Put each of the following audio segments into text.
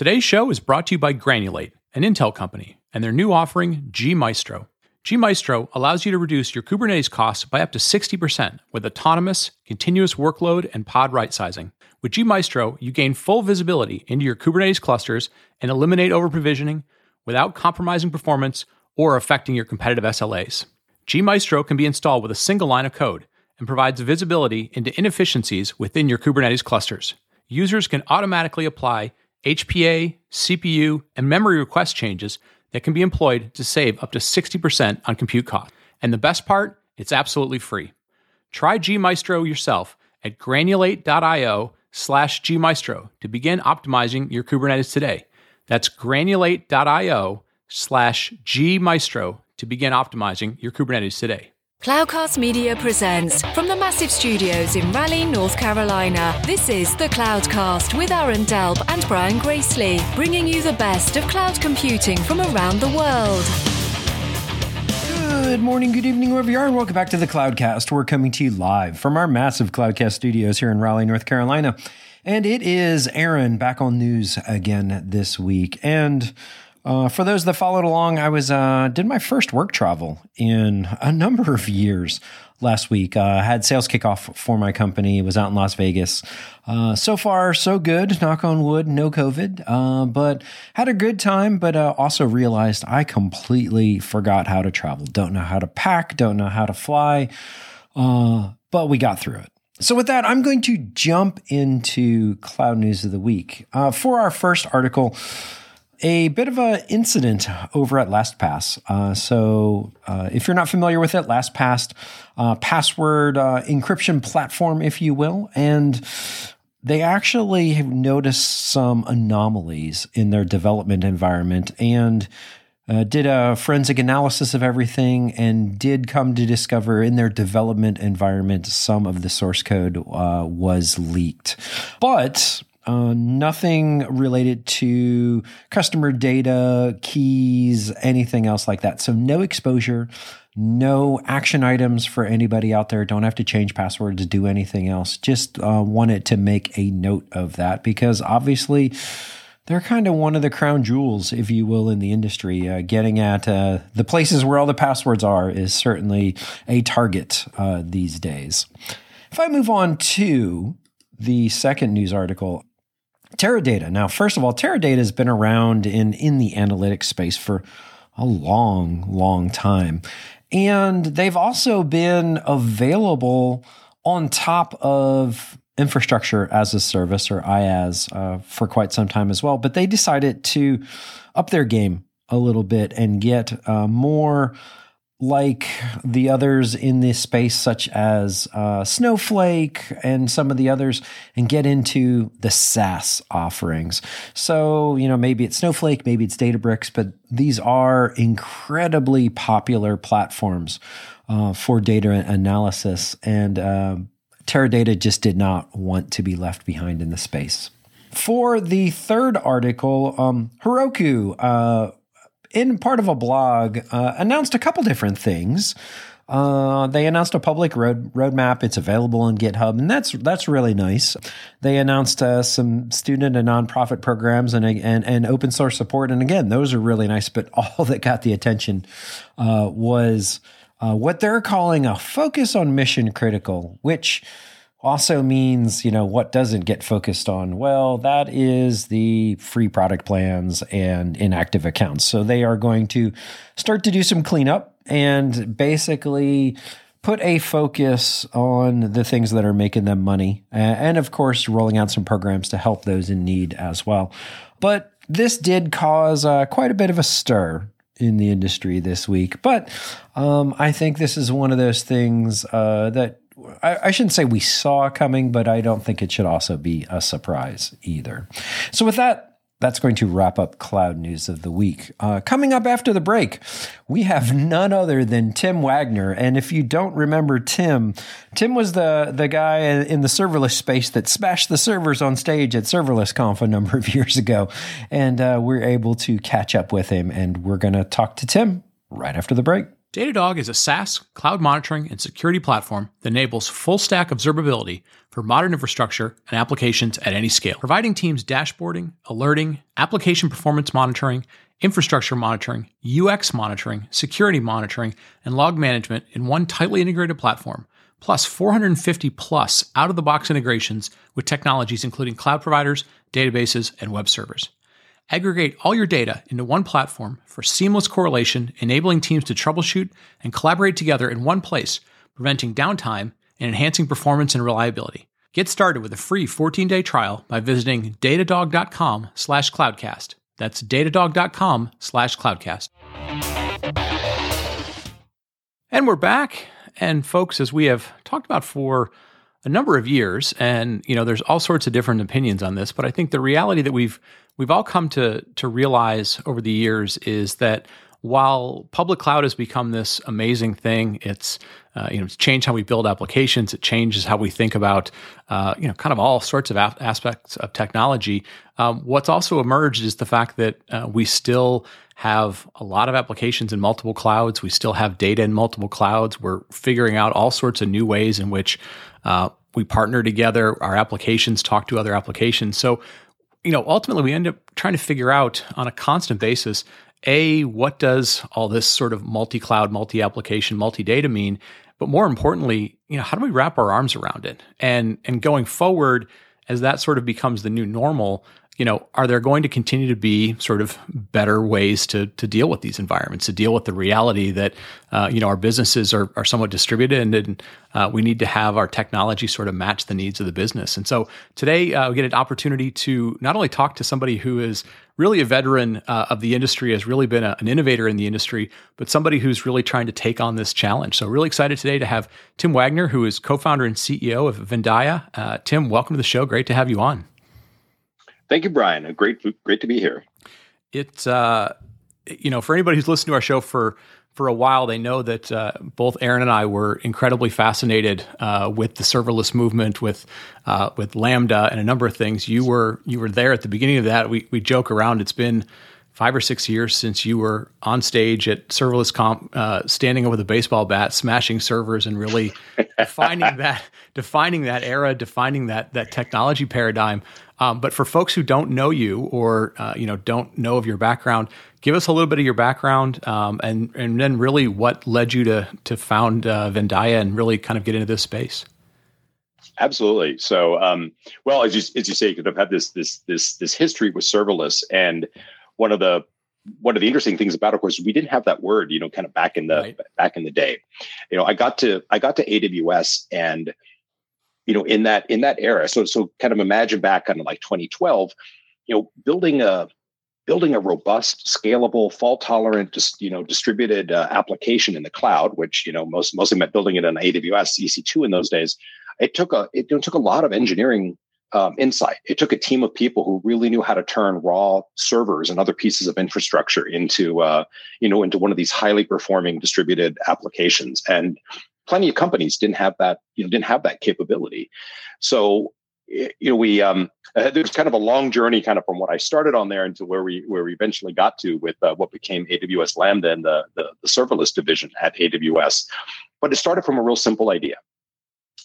Today's show is brought to you by Granulate, an Intel company, and their new offering, gMaestro. G Maestro allows you to reduce your Kubernetes costs by up to 60% with autonomous, continuous workload, and pod right sizing. With gMaestro, you gain full visibility into your Kubernetes clusters and eliminate over provisioning without compromising performance or affecting your competitive SLAs. gMaestro can be installed with a single line of code and provides visibility into inefficiencies within your Kubernetes clusters. Users can automatically apply HPA, CPU, and memory request changes that can be employed to save up to 60% on compute costs. And the best part, it's absolutely free. Try gmaestro yourself at granulate.io slash gmaestro to begin optimizing your Kubernetes today. That's granulate.io slash gmaestro to begin optimizing your Kubernetes today. Cloudcast Media presents from the massive studios in Raleigh, North Carolina. This is the Cloudcast with Aaron Delp and Brian Gracely, bringing you the best of cloud computing from around the world. Good morning, good evening, wherever you are, and welcome back to the Cloudcast. We're coming to you live from our massive Cloudcast studios here in Raleigh, North Carolina. And it is Aaron back on news again this week. And uh, for those that followed along, I was uh, did my first work travel in a number of years last week. Uh, had sales kickoff for my company. Was out in Las Vegas. Uh, so far, so good. Knock on wood, no COVID. Uh, but had a good time. But uh, also realized I completely forgot how to travel. Don't know how to pack. Don't know how to fly. but we got through it. So, with that, I'm going to jump into cloud news of the week. for our first article, a bit of an incident over at LastPass. Uh, so, uh, if you're not familiar with it, LastPass, uh, password uh, encryption platform, if you will, and they actually have noticed some anomalies in their development environment and uh, did a forensic analysis of everything and did come to discover in their development environment some of the source code uh, was leaked. But uh, nothing related to customer data, keys, anything else like that. So, no exposure, no action items for anybody out there. Don't have to change passwords, do anything else. Just uh, wanted to make a note of that because obviously they're kind of one of the crown jewels, if you will, in the industry. Uh, getting at uh, the places where all the passwords are is certainly a target uh, these days. If I move on to the second news article, Teradata. Now, first of all, Teradata has been around in, in the analytics space for a long, long time. And they've also been available on top of infrastructure as a service or IaaS uh, for quite some time as well. But they decided to up their game a little bit and get uh, more like the others in this space, such as uh, Snowflake and some of the others, and get into the SaaS offerings. So, you know, maybe it's Snowflake, maybe it's Databricks, but these are incredibly popular platforms uh, for data analysis. And uh, Teradata just did not want to be left behind in the space. For the third article, um, Heroku uh, in part of a blog, uh, announced a couple different things. Uh, they announced a public road roadmap. It's available on GitHub, and that's that's really nice. They announced uh, some student and nonprofit programs and, and and open source support, and again, those are really nice. But all that got the attention uh, was uh, what they're calling a focus on mission critical, which also means, you know, what doesn't get focused on? Well, that is the free product plans and inactive accounts. So they are going to start to do some cleanup and basically put a focus on the things that are making them money. And of course, rolling out some programs to help those in need as well. But this did cause uh, quite a bit of a stir in the industry this week. But um, I think this is one of those things uh, that I, I, shouldn't say we saw coming, but I don't think it should also be a surprise either. So, with that, that's going to wrap up cloud news of the week. Uh, coming up after the break, we have none other than Tim Wagner. And if you don't remember Tim, Tim was the the guy in the serverless space that smashed the servers on stage at Serverless Conf a number of years ago, and uh, we're able to catch up with him. And we're going to talk to Tim right after the break. Datadog is a SaaS, cloud monitoring, and security platform that enables full stack observability for modern infrastructure and applications at any scale, providing teams dashboarding, alerting, application performance monitoring, infrastructure monitoring, UX monitoring, security monitoring, and log management in one tightly integrated platform, plus 450 plus out of the box integrations with technologies including cloud providers, databases, and web servers. Aggregate all your data into one platform for seamless correlation, enabling teams to troubleshoot and collaborate together in one place, preventing downtime and enhancing performance and reliability. Get started with a free 14-day trial by visiting datadog.com slash cloudcast. That's datadog.com slash cloudcast. And we're back. And folks, as we have talked about for a number of years, and you know, there's all sorts of different opinions on this, but I think the reality that we've we've all come to to realize over the years is that while public cloud has become this amazing thing, it's uh, you know it's changed how we build applications. It changes how we think about uh, you know kind of all sorts of aspects of technology. Um, what's also emerged is the fact that uh, we still have a lot of applications in multiple clouds. We still have data in multiple clouds. We're figuring out all sorts of new ways in which uh, we partner together. Our applications talk to other applications. So you know, ultimately we end up trying to figure out on a constant basis a what does all this sort of multi-cloud multi-application multi-data mean? But more importantly you know how do we wrap our arms around it? And and going forward as that sort of becomes the new normal you know, are there going to continue to be sort of better ways to to deal with these environments, to deal with the reality that uh, you know our businesses are are somewhat distributed, and, and uh, we need to have our technology sort of match the needs of the business. And so today uh, we get an opportunity to not only talk to somebody who is really a veteran uh, of the industry, has really been a, an innovator in the industry, but somebody who's really trying to take on this challenge. So really excited today to have Tim Wagner, who is co-founder and CEO of Vendia. Uh, Tim, welcome to the show. Great to have you on. Thank you, Brian. Great, great to be here. It's uh, you know, for anybody who's listened to our show for for a while, they know that uh, both Aaron and I were incredibly fascinated uh, with the serverless movement, with uh, with Lambda, and a number of things. You were you were there at the beginning of that. We we joke around. It's been five or six years since you were on stage at Serverless Conf, uh, standing over the baseball bat, smashing servers, and really defining that defining that era, defining that that technology paradigm. Um, but for folks who don't know you or uh, you know don't know of your background, give us a little bit of your background, um, and and then really what led you to to found uh, Vendia and really kind of get into this space. Absolutely. So, um, well, as you as you say, because I've had this this this this history with serverless, and one of the one of the interesting things about it, of course, we didn't have that word, you know, kind of back in the right. back in the day. You know, I got to I got to AWS and you know in that in that era so so kind of imagine back of like 2012 you know building a building a robust scalable fault tolerant just you know distributed uh, application in the cloud which you know most mostly meant building it on aws ec2 in those days it took a it, it took a lot of engineering um, insight. It took a team of people who really knew how to turn raw servers and other pieces of infrastructure into, uh, you know, into one of these highly performing distributed applications. And plenty of companies didn't have that you know didn't have that capability. So you know we um uh, there's kind of a long journey kind of from what i started on there into where we where we eventually got to with uh, what became aws lambda and the, the the serverless division at aws but it started from a real simple idea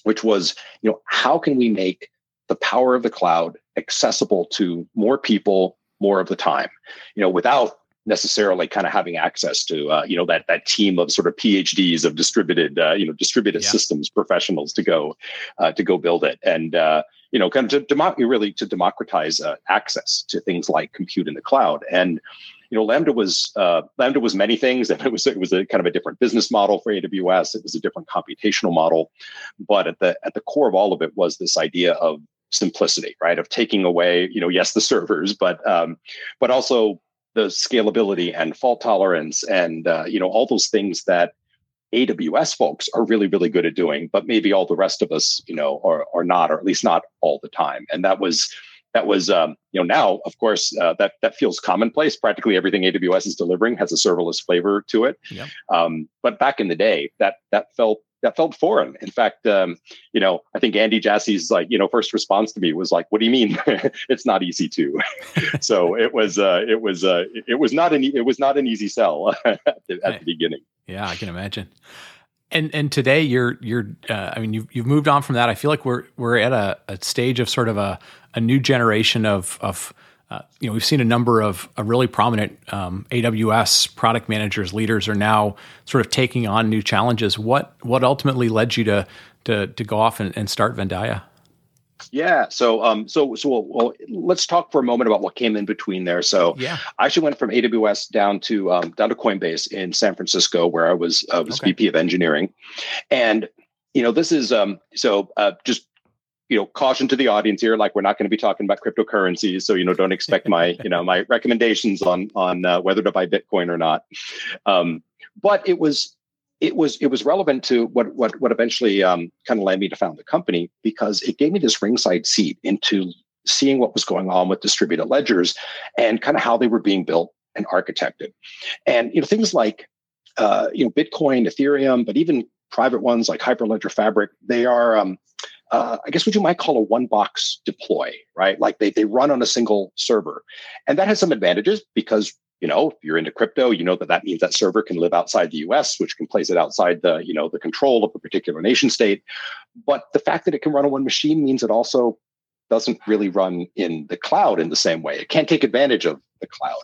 which was you know how can we make the power of the cloud accessible to more people more of the time? You know without necessarily kind of having access to uh, you know that that team of sort of PhDs of distributed uh, you know distributed yeah. systems professionals to go uh, to go build it. And uh, you know kind of to demo- really to democratize uh, access to things like compute in the cloud. And you know lambda was uh, lambda was many things and it was it was a kind of a different business model for aws it was a different computational model. But at the at the core of all of it was this idea of simplicity right? Of taking away you know yes the servers but um, but also the scalability and fault tolerance and uh, you know all those things that AWS folks are really really good at doing, but maybe all the rest of us you know are are not, or at least not all the time. And that was that was um, you know now of course uh, that that feels commonplace. Practically everything AWS is delivering has a serverless flavor to it. Yeah. Um, but back in the day, that that felt that felt foreign. In fact, um, you know, I think Andy Jassy's like, you know, first response to me was like, "What do you mean? it's not easy to." so it was, uh, it was, uh, it was not an, it was not an easy sell at, the, at the beginning. Yeah, I can imagine. And and today you're you're uh, I mean you've you've moved on from that. I feel like we're we're at a, a stage of sort of a, a new generation of of uh, you know we've seen a number of really prominent um, AWS product managers leaders are now sort of taking on new challenges. What what ultimately led you to to to go off and, and start Vendia? Yeah. So, um, so, so, well, well, let's talk for a moment about what came in between there. So, yeah, I actually went from AWS down to um, down to Coinbase in San Francisco, where I was I was okay. VP of engineering, and you know, this is um, so uh, just you know, caution to the audience here, like we're not going to be talking about cryptocurrencies, so you know, don't expect my you know my recommendations on on uh, whether to buy Bitcoin or not. Um, but it was it was it was relevant to what what what eventually um, kind of led me to found the company because it gave me this ringside seat into seeing what was going on with distributed ledgers and kind of how they were being built and architected, and you know things like uh, you know Bitcoin, Ethereum, but even private ones like Hyperledger Fabric, they are um, uh, I guess what you might call a one box deploy, right? Like they, they run on a single server. And that has some advantages because you know, if you're into crypto, you know that that means that server can live outside the US, which can place it outside the, you know, the control of a particular nation state. But the fact that it can run on one machine means it also doesn't really run in the cloud in the same way. It can't take advantage of the cloud.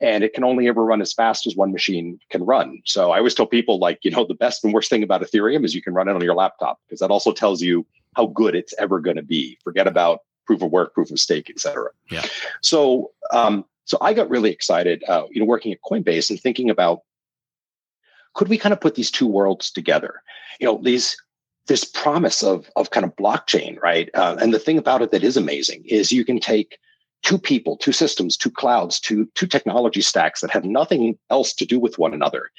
And it can only ever run as fast as one machine can run. So I always tell people like, you know, the best and worst thing about Ethereum is you can run it on your laptop because that also tells you how good it's ever going to be. Forget about proof of work, proof of stake, et cetera. Yeah. So um, so I got really excited, uh, you know, working at Coinbase and thinking about could we kind of put these two worlds together? You know, these this promise of of kind of blockchain, right? Uh, and the thing about it that is amazing is you can take two people, two systems, two clouds, two two technology stacks that have nothing else to do with one another,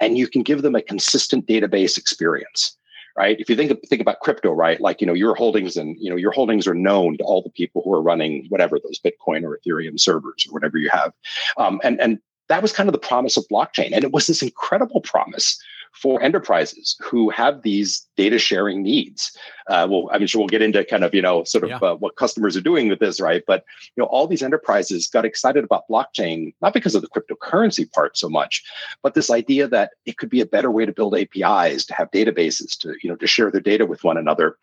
and you can give them a consistent database experience right? If you think think about crypto, right? Like you know your holdings and you know your holdings are known to all the people who are running whatever those Bitcoin or Ethereum servers or whatever you have, um, and and that was kind of the promise of blockchain, and it was this incredible promise for enterprises who have these data sharing needs. Uh, well, I'm sure we'll get into kind of you know sort of yeah. uh, what customers are doing with this, right? But you know, all these enterprises got excited about blockchain not because of the cryptocurrency part so much, but this idea that it could be a better way to build APIs, to have databases, to you know to share their data with one another,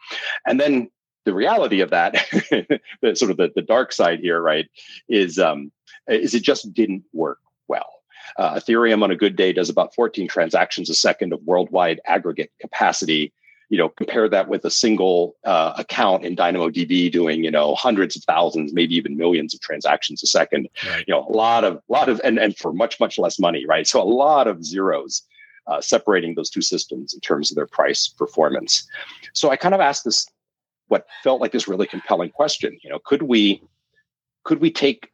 and then the reality of that, the sort of the, the dark side here, right, is um, is it just didn't work well. Uh, Ethereum on a good day does about 14 transactions a second of worldwide aggregate capacity. You know, compare that with a single uh, account in DynamoDB doing, you know, hundreds of thousands, maybe even millions of transactions a second. Right. You know, a lot of, lot of, and, and for much, much less money, right? So a lot of zeros uh, separating those two systems in terms of their price performance. So I kind of asked this, what felt like this really compelling question. You know, could we, could we take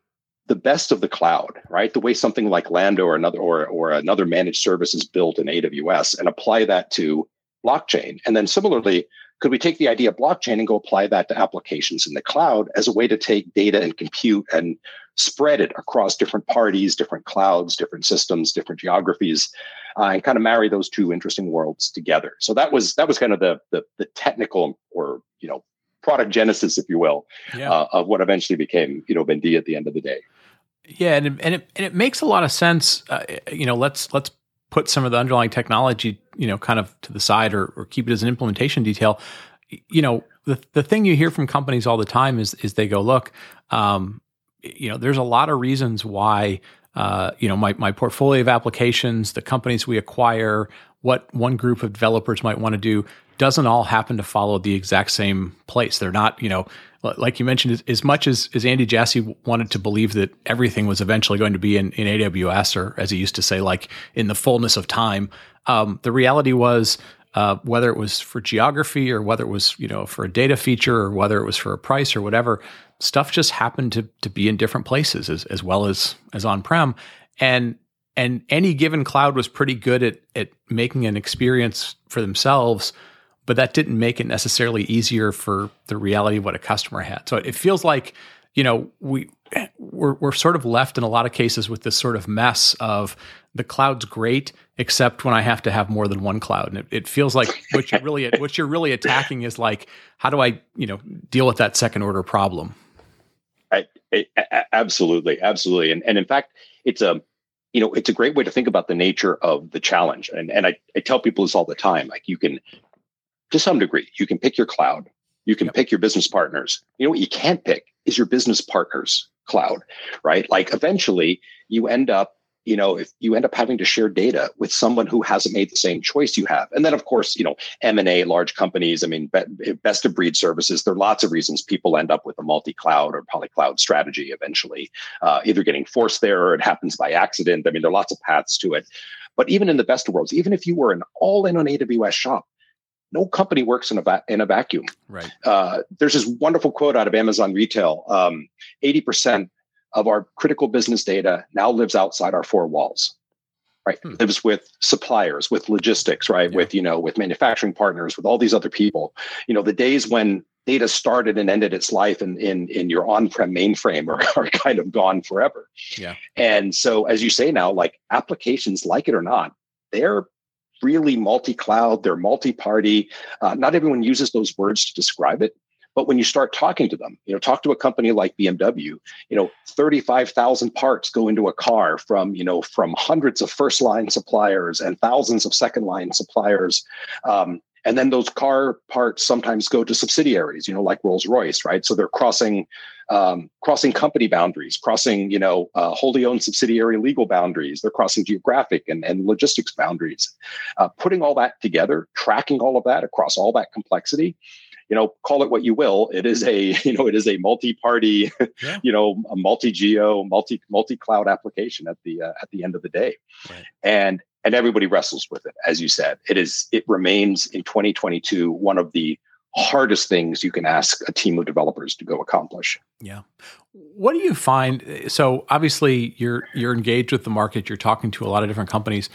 the best of the cloud, right? The way something like Lambda or another or or another managed service is built in AWS and apply that to blockchain. And then similarly, could we take the idea of blockchain and go apply that to applications in the cloud as a way to take data and compute and spread it across different parties, different clouds, different systems, different geographies, uh, and kind of marry those two interesting worlds together. So that was that was kind of the the, the technical or you know product genesis, if you will, yeah. uh, of what eventually became you know Vendia at the end of the day. Yeah, and it, and it and it makes a lot of sense. Uh, you know, let's let's put some of the underlying technology, you know, kind of to the side or, or keep it as an implementation detail. You know, the the thing you hear from companies all the time is is they go, look, um, you know, there's a lot of reasons why. Uh, you know, my, my portfolio of applications, the companies we acquire, what one group of developers might want to do doesn't all happen to follow the exact same place. They're not, you know, like you mentioned, as much as, as Andy Jassy wanted to believe that everything was eventually going to be in, in AWS, or as he used to say, like in the fullness of time, um, the reality was uh, whether it was for geography or whether it was you know for a data feature or whether it was for a price or whatever, stuff just happened to to be in different places as as well as as on prem, and and any given cloud was pretty good at at making an experience for themselves but that didn't make it necessarily easier for the reality of what a customer had. So it feels like, you know, we we're, we're sort of left in a lot of cases with this sort of mess of the cloud's great, except when I have to have more than one cloud. And it, it feels like what you're really what you're really attacking is like, how do I, you know, deal with that second order problem? I, I, absolutely, absolutely, and and in fact, it's a you know it's a great way to think about the nature of the challenge. And and I, I tell people this all the time. Like you can, to some degree, you can pick your cloud, you can yep. pick your business partners. You know what you can't pick is your business partners cloud, right? Like eventually you end up you know if you end up having to share data with someone who hasn't made the same choice you have and then of course you know m&a large companies i mean best of breed services there are lots of reasons people end up with a multi-cloud or polycloud strategy eventually uh, either getting forced there or it happens by accident i mean there are lots of paths to it but even in the best of worlds even if you were an all-in on aws shop no company works in a, va- in a vacuum. Right. Uh, there's this wonderful quote out of Amazon Retail: um, eighty percent of our critical business data now lives outside our four walls. Right, hmm. lives with suppliers, with logistics, right, yeah. with you know, with manufacturing partners, with all these other people. You know, the days when data started and ended its life in in, in your on-prem mainframe are, are kind of gone forever. Yeah. And so, as you say now, like applications, like it or not, they're really multi-cloud they're multi-party. Uh, not everyone uses those words to describe it but when you start talking to them you know talk to a company like bmw you know 35000 parts go into a car from you know from hundreds of first line suppliers and thousands of second line suppliers. Um, and then those car parts sometimes go to subsidiaries you know like rolls royce right so they're crossing um, crossing company boundaries crossing you know uh, wholly owned subsidiary legal boundaries they're crossing geographic and, and logistics boundaries uh, putting all that together tracking all of that across all that complexity you know call it what you will it is a you know it is a multi-party yeah. you know a multi-geo multi multi-cloud application at the uh, at the end of the day right. and and everybody wrestles with it as you said. It is it remains in 2022 one of the hardest things you can ask a team of developers to go accomplish. Yeah. What do you find so obviously you're you're engaged with the market you're talking to a lot of different companies.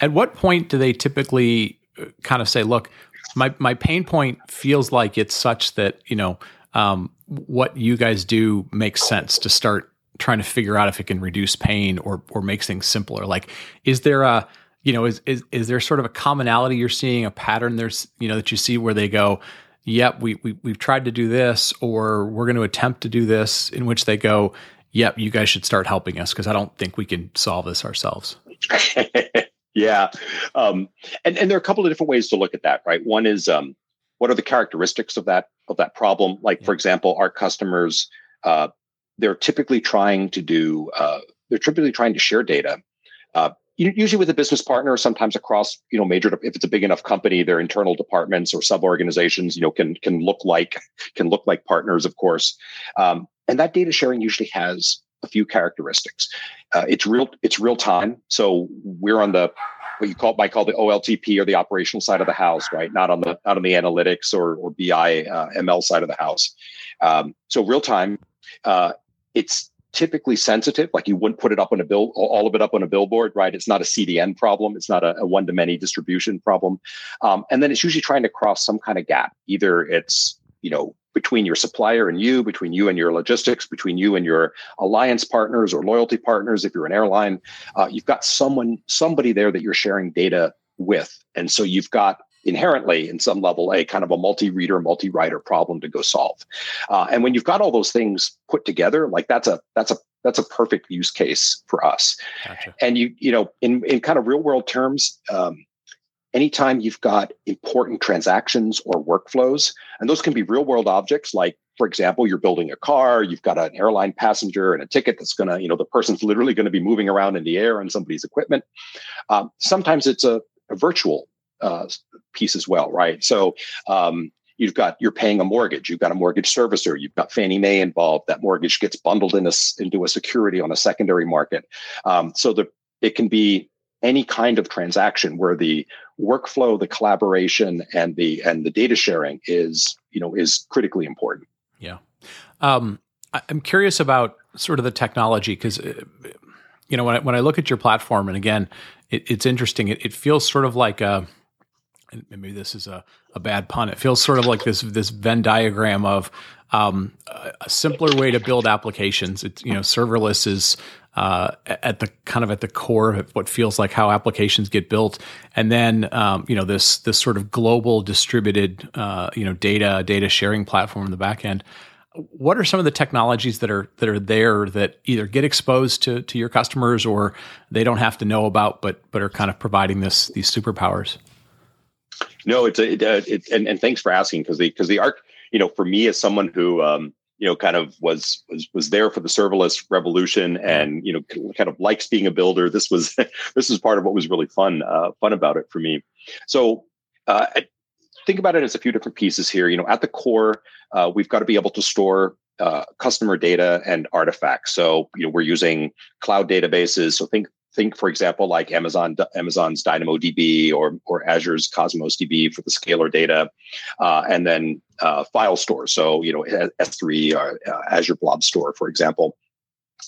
At what point do they typically uh, kind of say look my my pain point feels like it's such that you know um, what you guys do makes sense to start trying to figure out if it can reduce pain or or makes things simpler. Like is there a you know, is, is is there sort of a commonality you're seeing, a pattern there's, you know, that you see where they go, yep, we, we we've tried to do this, or we're going to attempt to do this, in which they go, yep, you guys should start helping us because I don't think we can solve this ourselves. yeah, um, and and there are a couple of different ways to look at that, right? One is um, what are the characteristics of that of that problem? Like, yeah. for example, our customers, uh, they're typically trying to do, uh, they're typically trying to share data. Uh, usually with a business partner sometimes across you know major if it's a big enough company their internal departments or sub organizations you know can can look like can look like partners of course. Um, and that data sharing usually has a few characteristics. Uh, it's real it's real time. So we're on the what you call might call the oltp or the operational side of the house right? Not on the not on the analytics or, or bi uh, ml side of the house. Um, so real time uh, it's typically sensitive like you wouldn't put it up on a bill all of it up on a billboard right? It's not a cdn problem. It's not a, a one-to-many distribution problem. Um, and then it's usually trying to cross some kind of gap. Either it's you know between your supplier and you between you and your logistics between you and your alliance partners or loyalty partners if you're an airline uh, you've got someone somebody there that you're sharing data with. And so you've got inherently in some level a kind of a multi-reader multi-writer problem to go solve. Uh, and when you've got all those things put together like that's a that's a that's a perfect use case for us. Gotcha. and you you know in in kind of real world terms um, anytime you've got important transactions or workflows and those can be real world objects like for example you're building a car you've got an airline passenger and a ticket that's going to you know the person's literally going to be moving around in the air on somebody's equipment. Um, sometimes it's a, a virtual uh, piece as well, right? So um, you've got you're paying a mortgage, you've got a mortgage servicer, you've got Fannie Mae involved. That mortgage gets bundled in a, into a security on a secondary market. Um, so the it can be any kind of transaction where the workflow, the collaboration, and the and the data sharing is you know is critically important. Yeah, um, I'm curious about sort of the technology because uh, you know when I, when I look at your platform, and again, it, it's interesting. It, it feels sort of like a and maybe this is a, a bad pun. It feels sort of like this this Venn diagram of um, a simpler way to build applications. It's you know serverless is uh, at the kind of at the core of what feels like how applications get built, and then um, you know this this sort of global distributed uh, you know data data sharing platform in the back end. What are some of the technologies that are that are there that either get exposed to to your customers or they don't have to know about, but but are kind of providing this these superpowers? No, it's a, it, uh, it, and, and thanks for asking because the because the arc, you know, for me as someone who um, you know kind of was was was there for the serverless revolution and you know kind of likes being a builder. This was this was part of what was really fun uh, fun about it for me. So uh, think about it as a few different pieces here. You know, at the core, uh, we've got to be able to store uh, customer data and artifacts. So, you know, we're using cloud databases. So think think, for example, like Amazon Amazon's DynamoDB or or Azure's Cosmos DB for the scalar data, uh, and then uh, file store. So you know S3 or uh, Azure Blob Store, for example.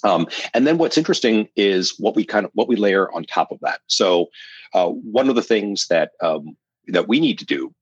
Um, and then what's interesting is what we kind of what we layer on top of that. So uh, one of the things that um, that we need to do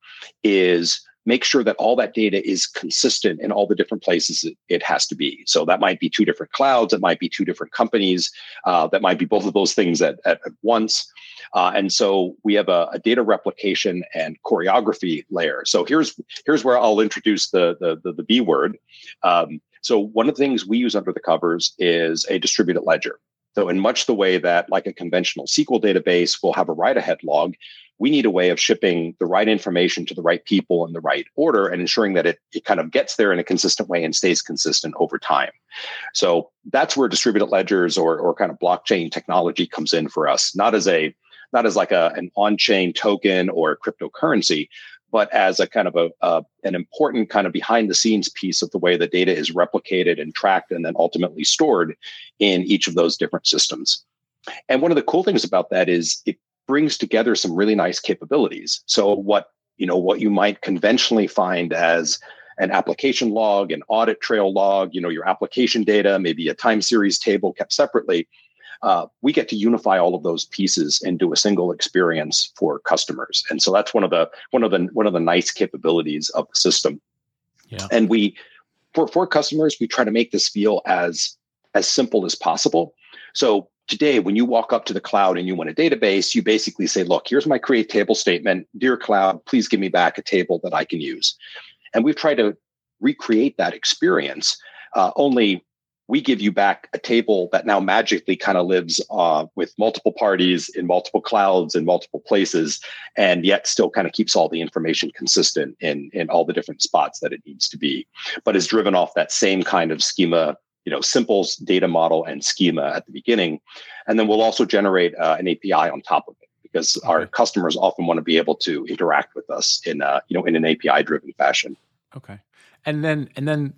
is make sure that all that data is consistent in all the different places it, has to be. So that might be two different clouds, it might be two different companies, uh, that might be both of those things at, at, at once. Uh, and so we have a, a, data replication and choreography layer. So here's here's where I'll introduce the the the, the B word. Um, so one of the things we use under the covers is a distributed ledger. So in much the way that like a conventional SQL database will have a write ahead log, we need a way of shipping the right information to the right people in the right order and ensuring that it, it kind of gets there in a consistent way and stays consistent over time. So that's where distributed ledgers or, or kind of blockchain technology comes in for us, not as a not as like a, an on-chain token or cryptocurrency, but as a kind of a, an important kind of behind the scenes piece of the way the data is replicated and tracked and then ultimately stored in each of those different systems. And one of the cool things about that is it brings together some really nice capabilities. So what you know what you might conventionally find as an application log, an audit trail log, you know your application data, maybe a time series table kept separately. Uh, we get to unify all of those pieces into a single experience for customers, and so that's one of the one of the one of the nice capabilities of the system. Yeah. And we for for customers, we try to make this feel as as simple as possible. So today when you walk up to the cloud and you want a database you basically say look here's my create table statement. Dear cloud please give me back a table that i can use. And we've tried to recreate that experience uh, only we give you back a table that now magically kind of lives uh, with multiple parties in multiple clouds in multiple places and yet still kind of keeps all the information consistent in in all the different spots that it needs to be but is driven off that same kind of schema you know simple data model and schema at the beginning and then we'll also generate uh, an api on top of it because okay. our customers often want to be able to interact with us in uh, you know in an api driven fashion okay. And then and then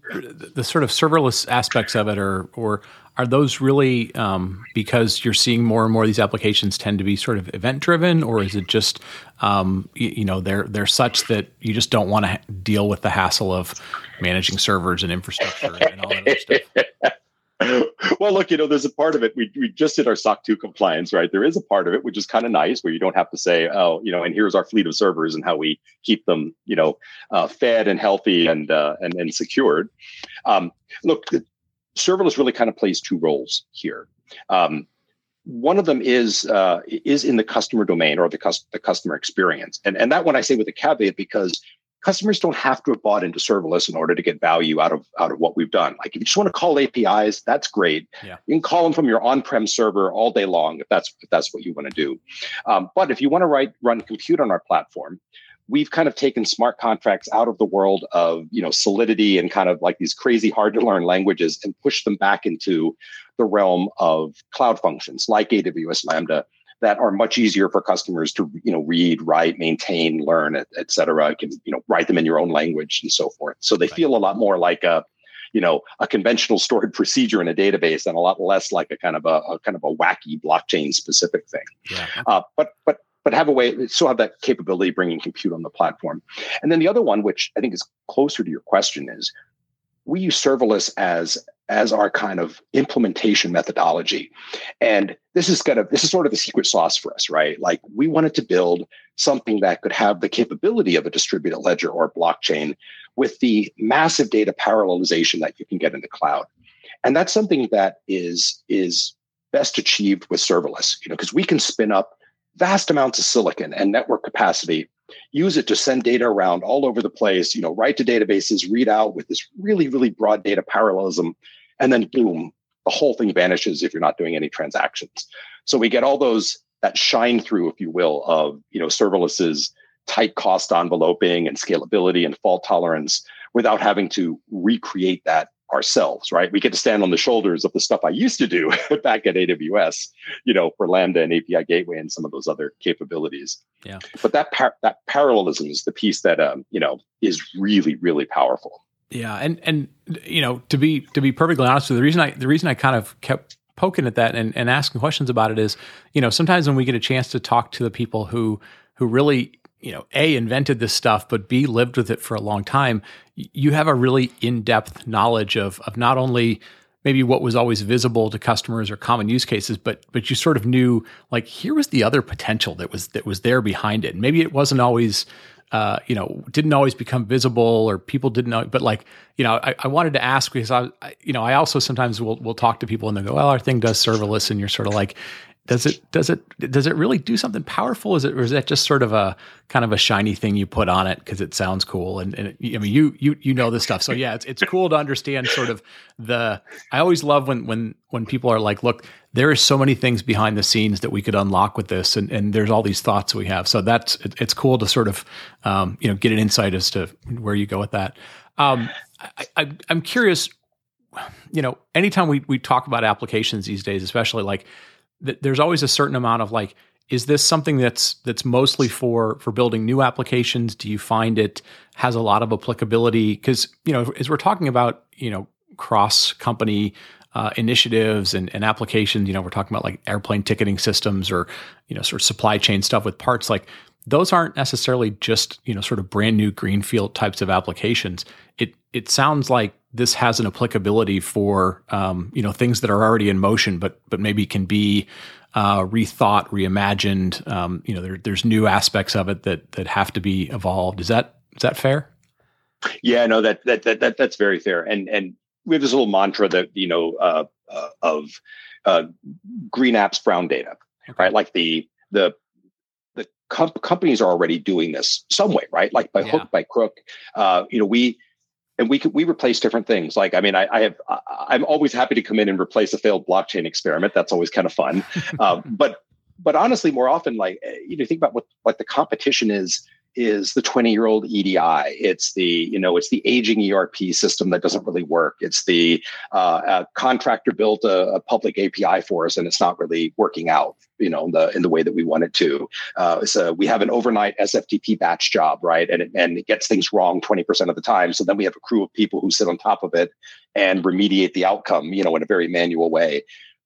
the, sort of serverless aspects of it are or are those really um, because you're seeing more and more of these applications tend to be sort of event driven or is it just um, you, you, know they're they're such that you just don't want to deal with the hassle of managing servers and infrastructure and all that stuff well, look, you know, there's a part of it. We, we just did our SOC 2 compliance, right? There is a part of it which is kind of nice where you don't have to say, oh, you know, and here's our fleet of servers and how we keep them, you know, uh, fed and healthy and, uh, and, and secured. Um, look, serverless really kind of plays two roles here. Um, one of them is uh, is in the customer domain or the, cus- the customer experience, and and that one I say with a caveat because customers don't have to have bought into serverless in order to get value out of out of what we've done. Like if you just want to call APIs, that's great. Yeah. You can call them from your on-prem server all day long if that's if that's what you want to do. Um, but if you want to write run compute on our platform, we've kind of taken smart contracts out of the world of you know solidity and kind of like these crazy hard to learn languages and pushed them back into the realm of cloud functions like AWS Lambda that are much easier for customers to you know read, write, maintain, learn, et, et cetera. You can you know write them in your own language and so forth. So they right. feel a lot more like a you know a conventional stored procedure in a database and a lot less like a kind of a, a kind of a wacky blockchain specific thing. Yeah. Uh, but but but have a way still have that capability bringing compute on the platform. And then the other one, which I think is closer to your question, is we use serverless as as our kind of implementation methodology. And this is kind of this is sort of the secret sauce for us, right? Like we wanted to build something that could have the capability of a distributed ledger or blockchain with the massive data parallelization that you can get in the cloud. And that's something that is is best achieved with serverless, you know, because we can spin up vast amounts of silicon and network capacity use it to send data around all over the place, you know, write to databases, read out with this really, really broad data parallelism, and then boom, the whole thing vanishes if you're not doing any transactions. So we get all those that shine through, if you will, of you know serverless's tight cost enveloping and scalability and fault tolerance without having to recreate that ourselves, right? We get to stand on the shoulders of the stuff I used to do back at AWS, you know, for Lambda and API Gateway and some of those other capabilities. Yeah. But that par- that parallelism is the piece that um, you know is really really powerful. Yeah, and and you know to be to be perfectly honest with you, the reason I the reason I kind of kept poking at that and, and asking questions about it is, you know, sometimes when we get a chance to talk to the people who who really you know, A, invented this stuff, but B, lived with it for a long time, you have a really in depth knowledge of, of not only maybe what was always visible to customers or common use cases, but but you sort of knew like here was the other potential that was that was there behind it. and Maybe it wasn't always uh, you know, didn't always become visible or people didn't know, but like, you know, I, I wanted to ask because I, I, you know, I also sometimes will, will talk to people and they go, well, our thing does serverless. And you're sort of like, does it does it does it really do something powerful? Is it or is that just sort of a kind of a shiny thing you put on it because it sounds cool? And, and it, I mean, you you you know this stuff, so yeah, it's it's cool to understand sort of the. I always love when when when people are like, look, there are so many things behind the scenes that we could unlock with this, and and there's all these thoughts we have. So that's it, it's cool to sort of um, you know get an insight as to where you go with that. Um, I, I, I'm curious you know, anytime we we talk about applications these days, especially like th- there's always a certain amount of like is this something that's that's mostly for for building new applications do you find it has a lot of applicability because you know as we're talking about you know cross company uh, initiatives and, and applications you know we're talking about like airplane ticketing systems or you know sort of supply chain stuff with parts like those aren't necessarily just you know sort of brand new greenfield types of applications it it sounds like this has an applicability for um, you know things that are already in motion, but but maybe can be uh, rethought, reimagined. Um, you know, there, there's new aspects of it that that have to be evolved. Is that is that fair? Yeah, no, that that that, that that's very fair. And and we have this little mantra that you know uh, uh, of uh, green apps, brown data, right? Like the the the com- companies are already doing this some way, right? Like by yeah. hook, by crook. Uh, you know, we and we could we replace different things. Like I mean, I, I have I, am always happy to come in and replace a failed blockchain experiment. That's always kind of fun. uh, but but honestly, more often, like eh, you know, think about what like the competition is is the 20 year old EDI. It's the, you know, it's the aging ERP system that doesn't really work. It's the uh, contractor built a, a, public API for us and it's not really working out, you know, in the, in the way that we want it to. Uh, so we have an overnight SFTP batch job, right? And it, and it gets things wrong 20% of the time. So then we have a crew of people who sit on top of it and remediate the outcome, you know, in a very manual way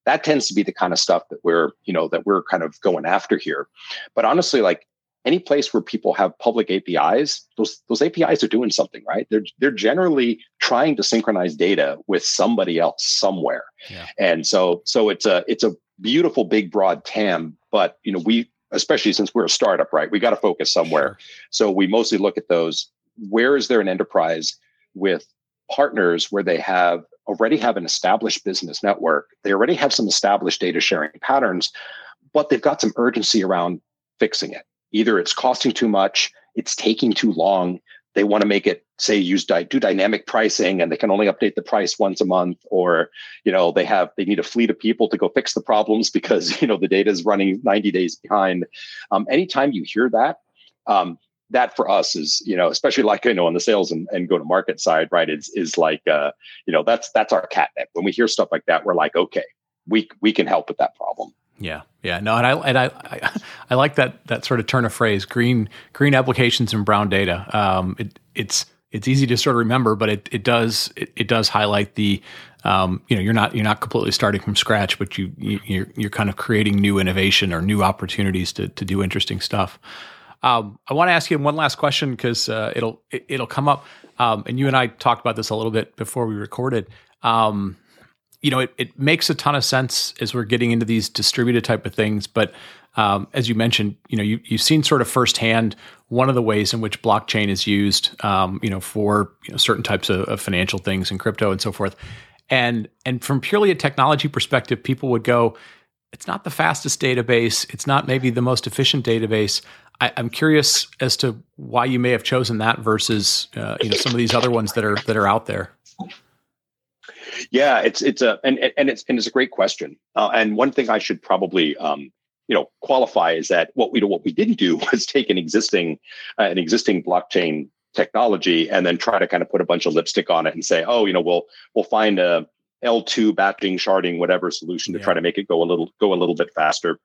that tends to be the kind of stuff that we're you know that we're kind of going after here but honestly like any place where people have public APIs, those those APIs are doing something, right? They're they're generally trying to synchronize data with somebody else somewhere. Yeah. And so so it's a it's a beautiful big broad TAM, but you know, we especially since we're a startup, right? We got to focus somewhere. Sure. So we mostly look at those where is there an enterprise with partners where they have already have an established business network, they already have some established data sharing patterns, but they've got some urgency around fixing it either it's costing too much, it's taking too long. They want to make it say use do dynamic pricing and they can only update the price once a month or you know they have they need a fleet of people to go fix the problems because you know the data is running 90 days behind um, anytime you hear that um, that for us is you know especially like you know on the sales and, and go to market side right is is like uh, you know that's that's our catnip when we hear stuff like that we're like okay we we can help with that problem yeah, yeah, no, and I and I, I, I like that that sort of turn of phrase: green green applications and brown data. Um, it, it's it's easy to sort of remember, but it it does it, it does highlight the um, you know you're not you're not completely starting from scratch, but you, you you're you're kind of creating new innovation or new opportunities to to do interesting stuff. Um, I want to ask you one last question because uh, it'll it, will come up, um, and you and I talked about this a little bit before we recorded. Um, you know, it, it makes a ton of sense as we're getting into these distributed type of things. But um, as you mentioned, you know, you, you've seen sort of firsthand one of the ways in which blockchain is used, um, you know, for you know, certain types of, of financial things and crypto and so forth. And and from purely a technology perspective, people would go, it's not the fastest database, it's not maybe the most efficient database. I, am curious as to why you may have chosen that versus uh, you know some of these other ones that are that are out there. Yeah, it's it's a and and it's and it's a great question. Uh, and one thing I should probably um, you know qualify is that what we what we didn't do was take an existing uh, an existing blockchain technology and then try to kind of put a bunch of lipstick on it and say, oh, you know, we'll we'll find a L2 batching, sharding, whatever solution to yeah. try to make it go a little go a little bit faster.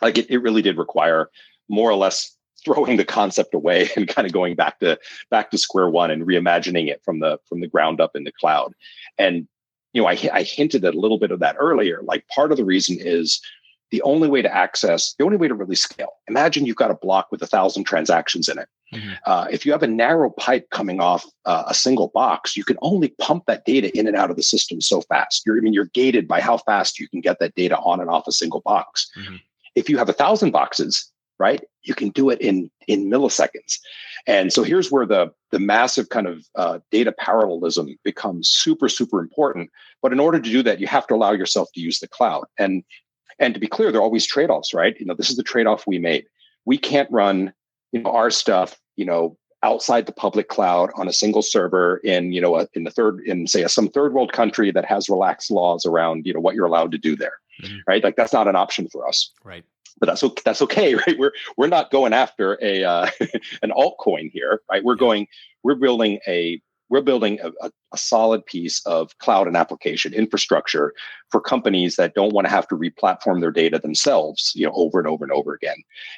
Like it, it really did require more or less throwing the concept away and kind of going back to back to square one and reimagining it from the from the ground up in the cloud. And you know, I, I hinted at a little bit of that earlier. Like part of the reason is the only way to access, the only way to really scale. Imagine you've got a block with a thousand transactions in it. Mm-hmm. Uh, if you have a narrow pipe coming off uh, a single box, you can only pump that data in and out of the system so fast. You're, I mean, you're gated by how fast you can get that data on and off a single box. Mm-hmm. If you have a thousand boxes, right, you can do it in in milliseconds. And so here's where the the massive kind of uh, data parallelism becomes super super important. But in order to do that, you have to allow yourself to use the cloud. And and to be clear, there are always trade-offs, right? You know, this is the trade-off we made. We can't run, you know, our stuff, you know, outside the public cloud on a single server in, you know, a, in the third, in say a, some third world country that has relaxed laws around, you know, what you're allowed to do there, mm-hmm. right? Like that's not an option for us, right? But that's okay. That's okay, right? We're we're not going after a uh, an altcoin here, right? We're yeah. going. We're building a we're building a, a, a, solid piece of cloud and application infrastructure for companies that don't want to have to replatform their data themselves, you know, over and over and over again.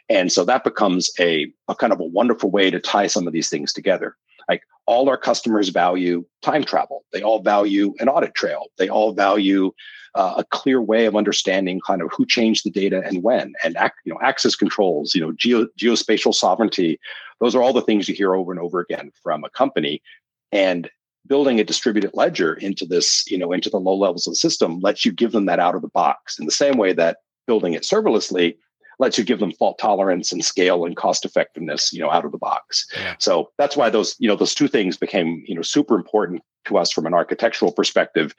And so that becomes a, a kind of a wonderful way to tie some of these things together. Like all our customers value time travel. They all value an audit trail. They all value uh, a clear way of understanding kind of who changed the data and when, and you know access controls, you know geo, geospatial sovereignty. Those are all the things you hear over and over again from a company and building a distributed ledger into this you know into the low levels of the system lets you give them that out of the box in the same way that building it serverlessly lets you give them fault tolerance and scale and cost effectiveness you know out of the box yeah. so that's why those you know those two things became you know super important to us from an architectural perspective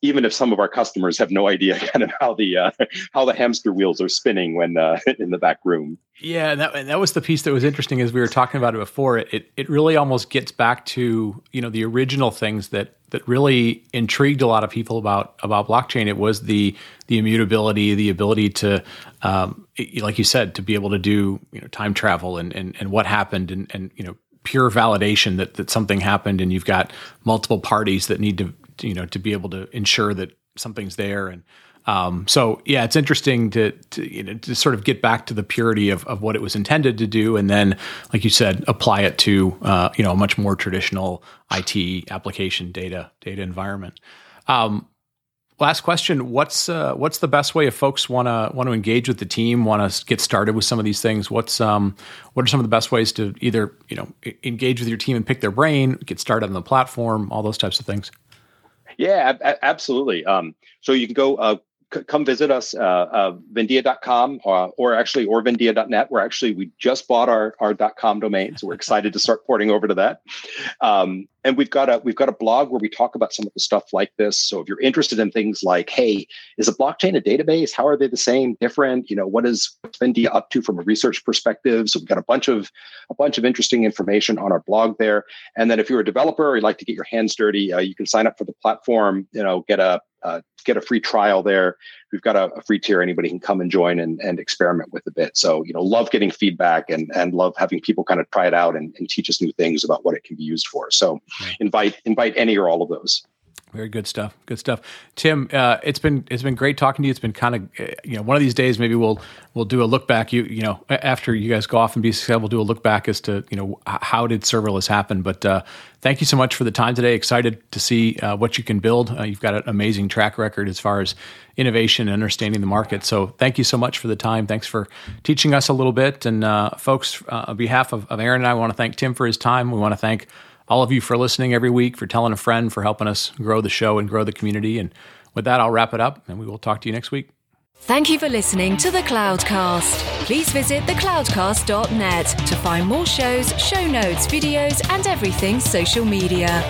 even if some of our customers have no idea kind of how the uh, how the hamster wheels are spinning when uh, in the back room. Yeah, that that was the piece that was interesting as we were talking about it before. It, it it really almost gets back to you know the original things that that really intrigued a lot of people about about blockchain. It was the the immutability, the ability to, um, like you said, to be able to do you know time travel and and, and what happened and and you know pure validation that that something happened and you've got multiple parties that need to you know to be able to ensure that something's there and um, so yeah, it's interesting to, to, you know to sort of get back to the purity of, of what it was intended to do, and then, like you said, apply it to uh, you know a much more traditional IT application data data environment. Um, last question: What's uh, what's the best way if folks want to want to engage with the team, want to get started with some of these things? What's um, what are some of the best ways to either you know engage with your team and pick their brain, get started on the platform, all those types of things? Yeah, ab- absolutely. Um, so you can go uh, c- come visit us, uh, uh, Vendia.com uh, or actually or Vendia.net. We're actually we just bought our our .com domain, so we're excited to start porting over to that. Um, and we've got a we've got a blog where we talk about some of the stuff like this so if you're interested in things like hey is a blockchain a database how are they the same different you know what is Vendia up to from a research perspective so we've got a bunch of a bunch of interesting information on our blog there and then if you're a developer or you like to get your hands dirty uh, you can sign up for the platform you know get a uh, get a free trial there. We've got a, a, free tier anybody can come and join and, and experiment with a bit. So, you know, love getting feedback and, and love having people kind of try it out and, and teach us new things about what it can be used for. So invite invite any or all of those. Very good stuff. Good stuff, Tim. Uh, it's been it's been great talking to you. It's been kind of you know one of these days maybe we'll we'll do a look back. You you know after you guys go off and be successful, we'll do a look back as to you know how did serverless happen. But uh, thank you so much for the time today. Excited to see uh, what you can build. Uh, you've got an amazing track record as far as innovation and understanding the market. So thank you so much for the time. Thanks for teaching us a little bit. And uh, folks, uh, on behalf of, of Aaron and I, want to thank Tim for his time. We want to thank all of you for listening every week, for telling a friend, for helping us grow the show and grow the community. And With that, I'll wrap it up and we will talk to you next week. Thank you for listening to the Cloudcast. Please visit thecloudcast.net to find more shows, show notes, videos, and everything social media.